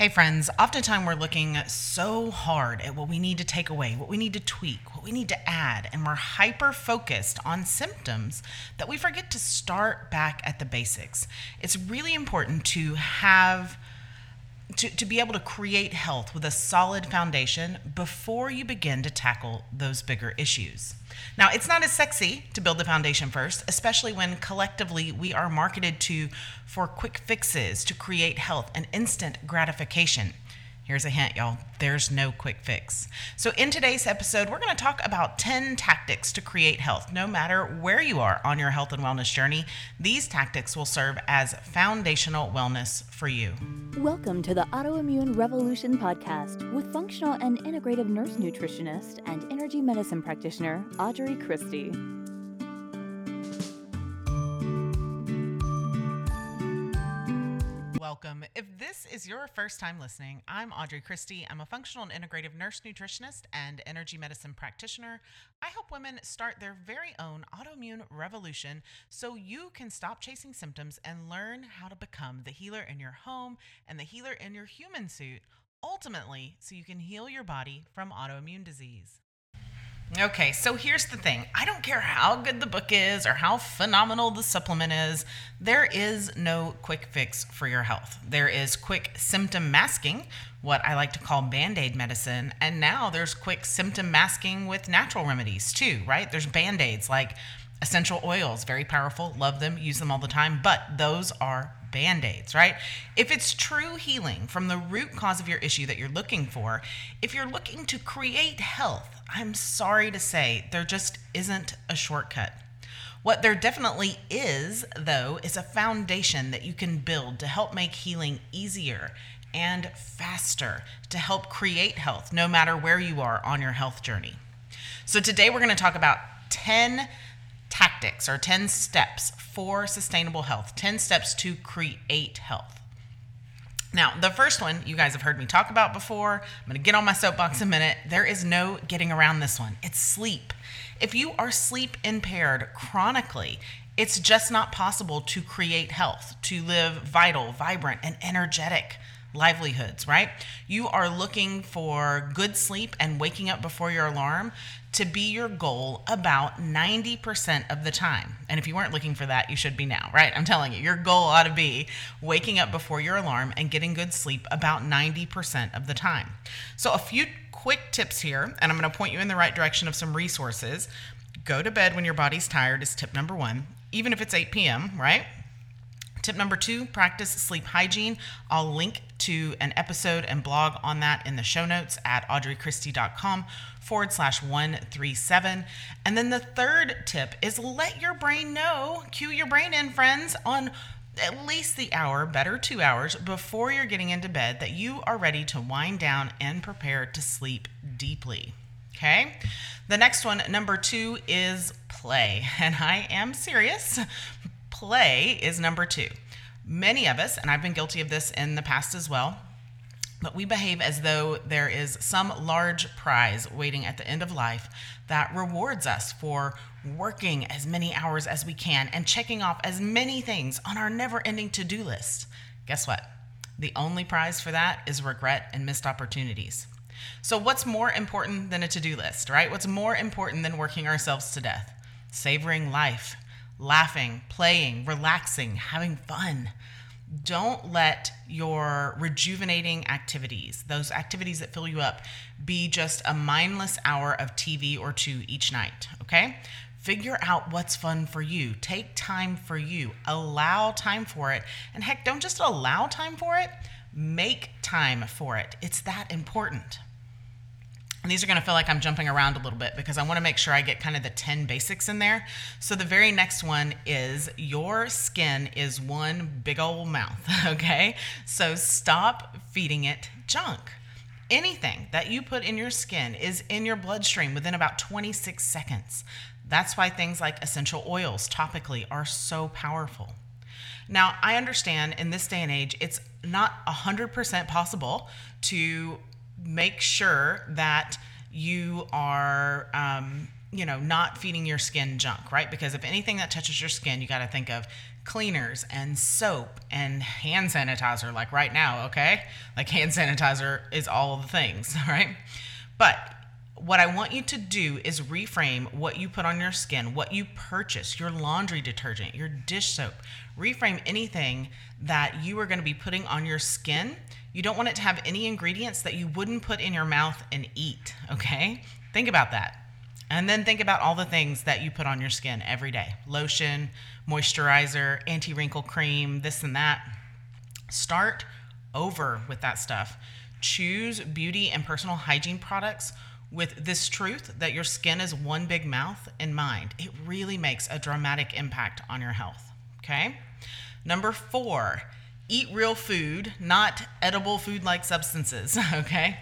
Hey, friends, oftentimes we're looking so hard at what we need to take away, what we need to tweak, what we need to add, and we're hyper focused on symptoms that we forget to start back at the basics. It's really important to have. To, to be able to create health with a solid foundation before you begin to tackle those bigger issues. Now, it's not as sexy to build the foundation first, especially when collectively we are marketed to for quick fixes to create health and instant gratification. Here's a hint, y'all there's no quick fix. So, in today's episode, we're going to talk about 10 tactics to create health. No matter where you are on your health and wellness journey, these tactics will serve as foundational wellness for you. Welcome to the Autoimmune Revolution podcast with functional and integrative nurse nutritionist and energy medicine practitioner, Audrey Christie. Is your first time listening, I'm Audrey Christie. I'm a functional and integrative nurse nutritionist and energy medicine practitioner. I help women start their very own autoimmune revolution so you can stop chasing symptoms and learn how to become the healer in your home and the healer in your human suit, ultimately, so you can heal your body from autoimmune disease. Okay, so here's the thing. I don't care how good the book is or how phenomenal the supplement is, there is no quick fix for your health. There is quick symptom masking, what I like to call band aid medicine, and now there's quick symptom masking with natural remedies too, right? There's band aids like essential oils, very powerful, love them, use them all the time, but those are band aids, right? If it's true healing from the root cause of your issue that you're looking for, if you're looking to create health, I'm sorry to say there just isn't a shortcut. What there definitely is, though, is a foundation that you can build to help make healing easier and faster to help create health no matter where you are on your health journey. So, today we're going to talk about 10 tactics or 10 steps for sustainable health, 10 steps to create health. Now, the first one you guys have heard me talk about before. I'm going to get on my soapbox a minute. There is no getting around this one. It's sleep. If you are sleep impaired chronically, it's just not possible to create health, to live vital, vibrant, and energetic livelihoods, right? You are looking for good sleep and waking up before your alarm to be your goal about 90% of the time. And if you weren't looking for that, you should be now, right? I'm telling you, your goal ought to be waking up before your alarm and getting good sleep about 90% of the time. So, a few quick tips here, and I'm going to point you in the right direction of some resources. Go to bed when your body's tired is tip number one, even if it's 8 p.m., right? Tip number two, practice sleep hygiene. I'll link to an episode and blog on that in the show notes at audreychristie.com forward slash 137. And then the third tip is let your brain know, cue your brain in, friends, on at least the hour, better two hours, before you're getting into bed that you are ready to wind down and prepare to sleep deeply. Okay? The next one, number two, is play. And I am serious play is number two. Many of us, and I've been guilty of this in the past as well, but we behave as though there is some large prize waiting at the end of life that rewards us for working as many hours as we can and checking off as many things on our never ending to do list. Guess what? The only prize for that is regret and missed opportunities. So, what's more important than a to do list, right? What's more important than working ourselves to death? Savoring life, laughing, playing, relaxing, having fun. Don't let your rejuvenating activities, those activities that fill you up, be just a mindless hour of TV or two each night, okay? Figure out what's fun for you. Take time for you. Allow time for it. And heck, don't just allow time for it, make time for it. It's that important. And these are going to feel like I'm jumping around a little bit because I want to make sure I get kind of the 10 basics in there. So the very next one is your skin is one big old mouth, okay? So stop feeding it junk. Anything that you put in your skin is in your bloodstream within about 26 seconds. That's why things like essential oils topically are so powerful. Now, I understand in this day and age, it's not 100% possible to make sure that you are um, you know, not feeding your skin junk, right? Because if anything that touches your skin, you got to think of cleaners and soap and hand sanitizer, like right now, okay? Like hand sanitizer is all the things, right? But what I want you to do is reframe what you put on your skin, what you purchase, your laundry detergent, your dish soap. Reframe anything that you are going to be putting on your skin. You don't want it to have any ingredients that you wouldn't put in your mouth and eat, okay? Think about that. And then think about all the things that you put on your skin every day lotion, moisturizer, anti wrinkle cream, this and that. Start over with that stuff. Choose beauty and personal hygiene products with this truth that your skin is one big mouth in mind. It really makes a dramatic impact on your health. Okay? Number four, eat real food, not edible food like substances. Okay?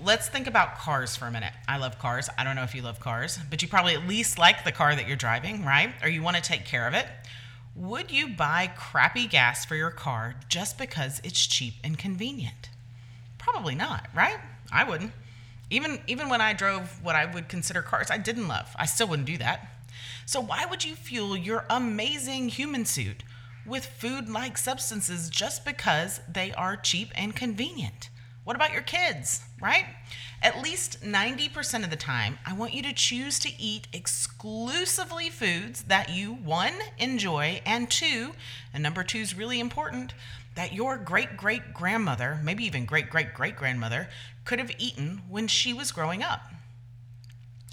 Let's think about cars for a minute. I love cars. I don't know if you love cars, but you probably at least like the car that you're driving, right? Or you want to take care of it. Would you buy crappy gas for your car just because it's cheap and convenient? Probably not, right? I wouldn't. Even even when I drove what I would consider cars I didn't love, I still wouldn't do that. So why would you fuel your amazing human suit with food-like substances just because they are cheap and convenient? What about your kids, right? At least 90% of the time, I want you to choose to eat exclusively foods that you, one, enjoy, and two, and number two is really important, that your great great grandmother, maybe even great great great grandmother, could have eaten when she was growing up.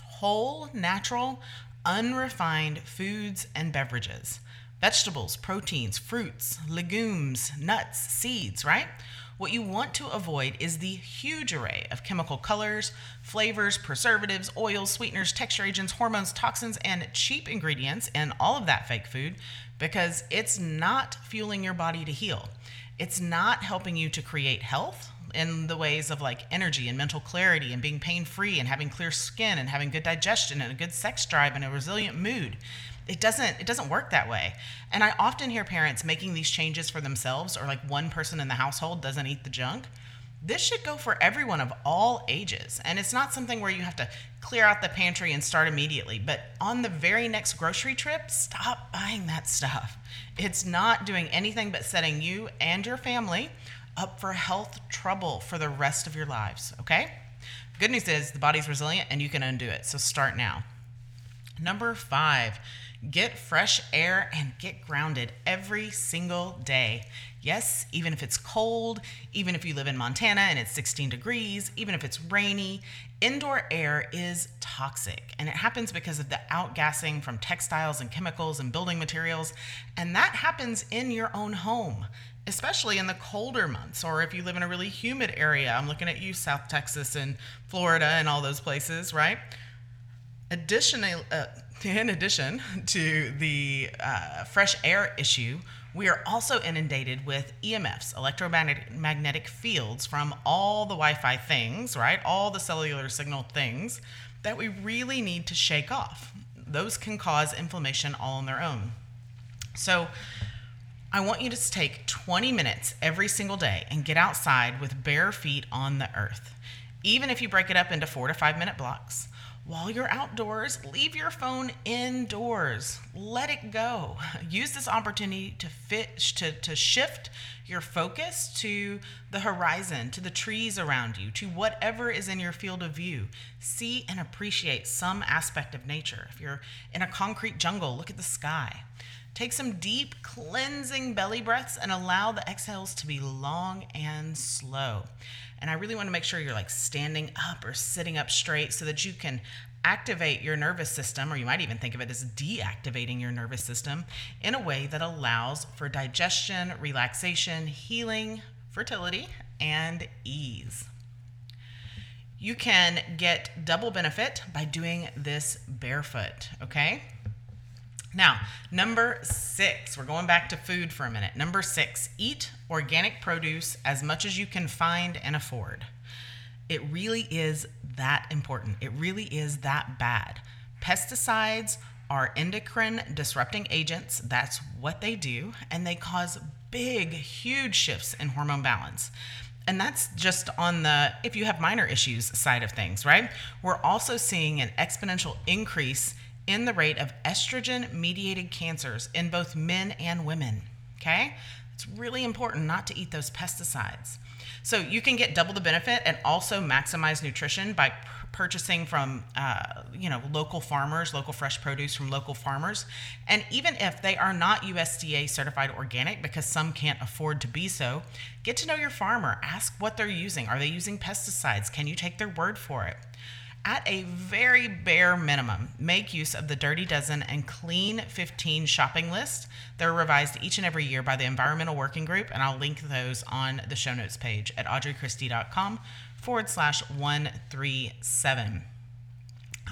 Whole, natural, unrefined foods and beverages, vegetables, proteins, fruits, legumes, nuts, seeds, right? What you want to avoid is the huge array of chemical colors, flavors, preservatives, oils, sweeteners, texture agents, hormones, toxins, and cheap ingredients in all of that fake food because it's not fueling your body to heal. It's not helping you to create health in the ways of like energy and mental clarity and being pain free and having clear skin and having good digestion and a good sex drive and a resilient mood it doesn't it doesn't work that way and i often hear parents making these changes for themselves or like one person in the household doesn't eat the junk this should go for everyone of all ages and it's not something where you have to clear out the pantry and start immediately but on the very next grocery trip stop buying that stuff it's not doing anything but setting you and your family up for health trouble for the rest of your lives, okay? Good news is the body's resilient and you can undo it. So start now. Number five, get fresh air and get grounded every single day. Yes, even if it's cold, even if you live in Montana and it's 16 degrees, even if it's rainy, indoor air is toxic. And it happens because of the outgassing from textiles and chemicals and building materials. And that happens in your own home especially in the colder months or if you live in a really humid area. I'm looking at you, South Texas and Florida and all those places, right? Additionally, uh, in addition to the uh, fresh air issue, we are also inundated with EMFs, electromagnetic fields from all the Wi Fi things, right? All the cellular signal things that we really need to shake off. Those can cause inflammation all on their own. So, I want you to take 20 minutes every single day and get outside with bare feet on the earth. Even if you break it up into four to five minute blocks. While you're outdoors, leave your phone indoors. Let it go. Use this opportunity to fit to, to shift your focus to the horizon, to the trees around you, to whatever is in your field of view. See and appreciate some aspect of nature. If you're in a concrete jungle, look at the sky. Take some deep, cleansing belly breaths and allow the exhales to be long and slow. And I really want to make sure you're like standing up or sitting up straight so that you can activate your nervous system, or you might even think of it as deactivating your nervous system in a way that allows for digestion, relaxation, healing, fertility, and ease. You can get double benefit by doing this barefoot, okay? Now, number six, we're going back to food for a minute. Number six, eat organic produce as much as you can find and afford. It really is that important. It really is that bad. Pesticides are endocrine disrupting agents. That's what they do. And they cause big, huge shifts in hormone balance. And that's just on the if you have minor issues side of things, right? We're also seeing an exponential increase in the rate of estrogen mediated cancers in both men and women. Okay? It's really important not to eat those pesticides. So you can get double the benefit and also maximize nutrition by purchasing from uh, you know local farmers, local fresh produce from local farmers, and even if they are not USDA certified organic, because some can't afford to be so, get to know your farmer. Ask what they're using. Are they using pesticides? Can you take their word for it? At a very bare minimum, make use of the Dirty Dozen and Clean 15 shopping list. They're revised each and every year by the Environmental Working Group, and I'll link those on the show notes page at audreychristie.com forward slash 137.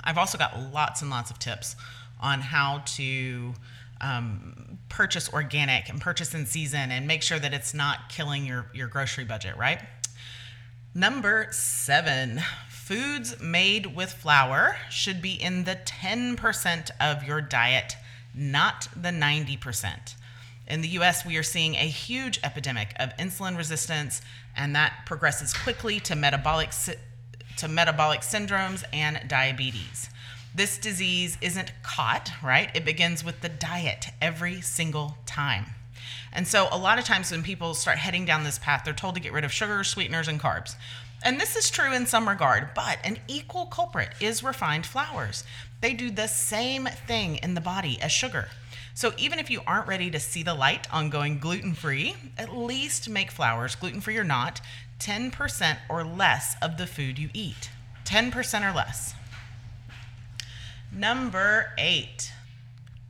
I've also got lots and lots of tips on how to um, purchase organic and purchase in season and make sure that it's not killing your, your grocery budget, right? Number seven, foods made with flour should be in the 10% of your diet, not the 90%. In the US, we are seeing a huge epidemic of insulin resistance, and that progresses quickly to metabolic, to metabolic syndromes and diabetes. This disease isn't caught, right? It begins with the diet every single time. And so, a lot of times when people start heading down this path, they're told to get rid of sugar, sweeteners, and carbs. And this is true in some regard, but an equal culprit is refined flours. They do the same thing in the body as sugar. So even if you aren't ready to see the light on going gluten free, at least make flours, gluten free or not, 10% or less of the food you eat. 10% or less. Number eight,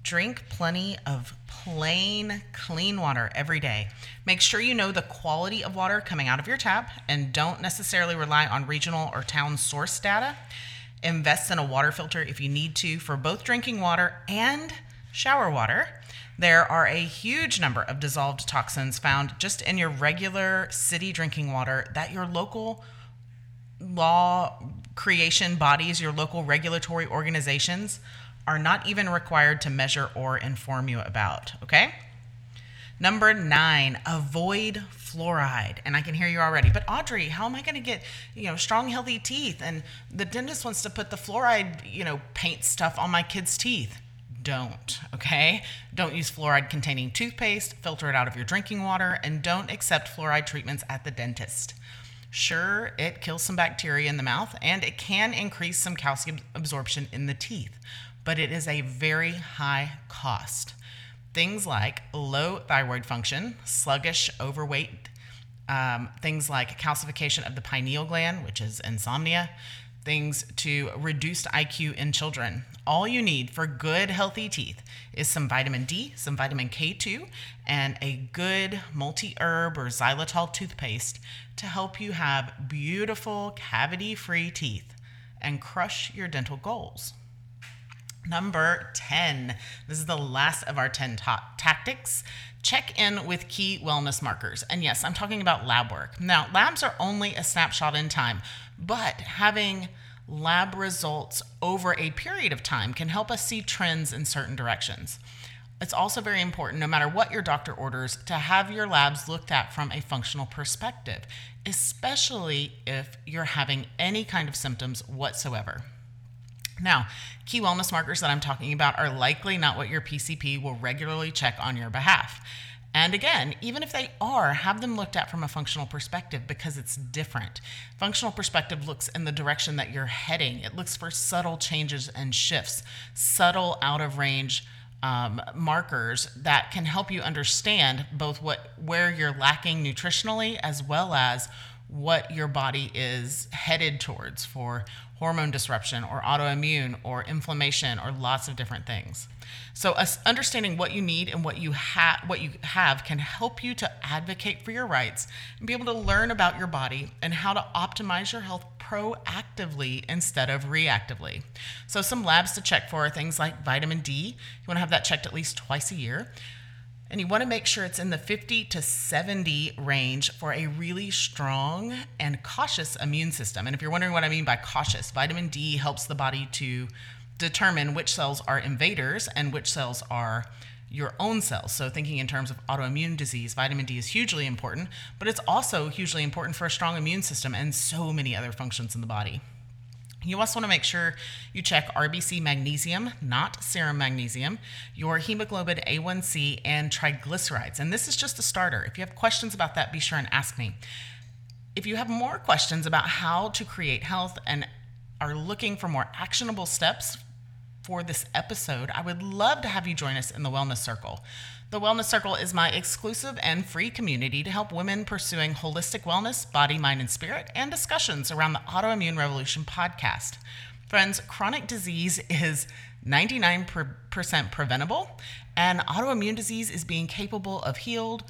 drink plenty of plain, clean water every day. Make sure you know the quality of water coming out of your tap and don't necessarily rely on regional or town source data. Invest in a water filter if you need to for both drinking water and shower water. There are a huge number of dissolved toxins found just in your regular city drinking water that your local law creation bodies, your local regulatory organizations, are not even required to measure or inform you about. Okay? Number nine, avoid fluoride. And I can hear you already, but Audrey, how am I going to get, you know, strong, healthy teeth? And the dentist wants to put the fluoride, you know, paint stuff on my kids' teeth don't, okay? Don't use fluoride containing toothpaste, filter it out of your drinking water, and don't accept fluoride treatments at the dentist. Sure, it kills some bacteria in the mouth and it can increase some calcium absorption in the teeth, but it is a very high cost. Things like low thyroid function, sluggish, overweight, um, things like calcification of the pineal gland, which is insomnia, things to reduced IQ in children. All you need for good, healthy teeth is some vitamin D, some vitamin K2, and a good multi herb or xylitol toothpaste to help you have beautiful, cavity free teeth and crush your dental goals. Number 10. This is the last of our 10 ta- tactics. Check in with key wellness markers. And yes, I'm talking about lab work. Now, labs are only a snapshot in time, but having lab results over a period of time can help us see trends in certain directions. It's also very important, no matter what your doctor orders, to have your labs looked at from a functional perspective, especially if you're having any kind of symptoms whatsoever. Now, key wellness markers that I'm talking about are likely not what your PCP will regularly check on your behalf. And again, even if they are, have them looked at from a functional perspective because it's different. Functional perspective looks in the direction that you're heading, it looks for subtle changes and shifts, subtle out of range. Um, markers that can help you understand both what where you're lacking nutritionally as well as what your body is headed towards for hormone disruption or autoimmune or inflammation or lots of different things. So understanding what you need and what you have what you have can help you to advocate for your rights and be able to learn about your body and how to optimize your health proactively instead of reactively. So some labs to check for are things like vitamin D. You want to have that checked at least twice a year. And you want to make sure it's in the 50 to 70 range for a really strong and cautious immune system. And if you're wondering what I mean by cautious, vitamin D helps the body to determine which cells are invaders and which cells are your own cells. So, thinking in terms of autoimmune disease, vitamin D is hugely important, but it's also hugely important for a strong immune system and so many other functions in the body. You also want to make sure you check RBC magnesium, not serum magnesium, your hemoglobin A1C, and triglycerides. And this is just a starter. If you have questions about that, be sure and ask me. If you have more questions about how to create health and are looking for more actionable steps for this episode, I would love to have you join us in the Wellness Circle. The Wellness Circle is my exclusive and free community to help women pursuing holistic wellness, body, mind, and spirit, and discussions around the Autoimmune Revolution podcast. Friends, chronic disease is 99% preventable, and autoimmune disease is being capable of healed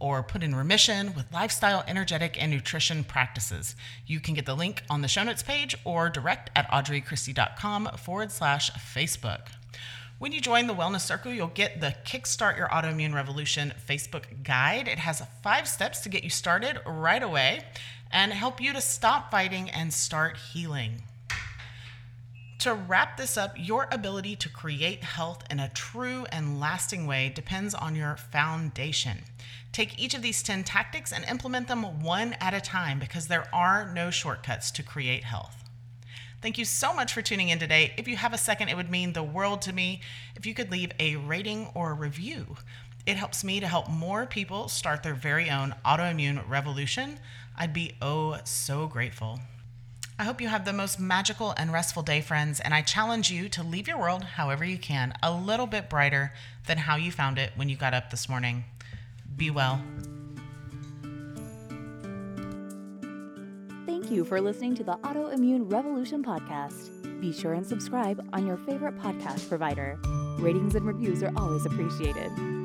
or put in remission with lifestyle, energetic, and nutrition practices. You can get the link on the show notes page or direct at audreychristie.com forward slash Facebook. When you join the Wellness Circle, you'll get the Kickstart Your Autoimmune Revolution Facebook guide. It has five steps to get you started right away and help you to stop fighting and start healing. To wrap this up, your ability to create health in a true and lasting way depends on your foundation. Take each of these 10 tactics and implement them one at a time because there are no shortcuts to create health. Thank you so much for tuning in today. If you have a second, it would mean the world to me if you could leave a rating or a review. It helps me to help more people start their very own autoimmune revolution. I'd be oh so grateful. I hope you have the most magical and restful day, friends, and I challenge you to leave your world, however you can, a little bit brighter than how you found it when you got up this morning. Be well. Thank you for listening to the Autoimmune Revolution podcast. Be sure and subscribe on your favorite podcast provider. Ratings and reviews are always appreciated.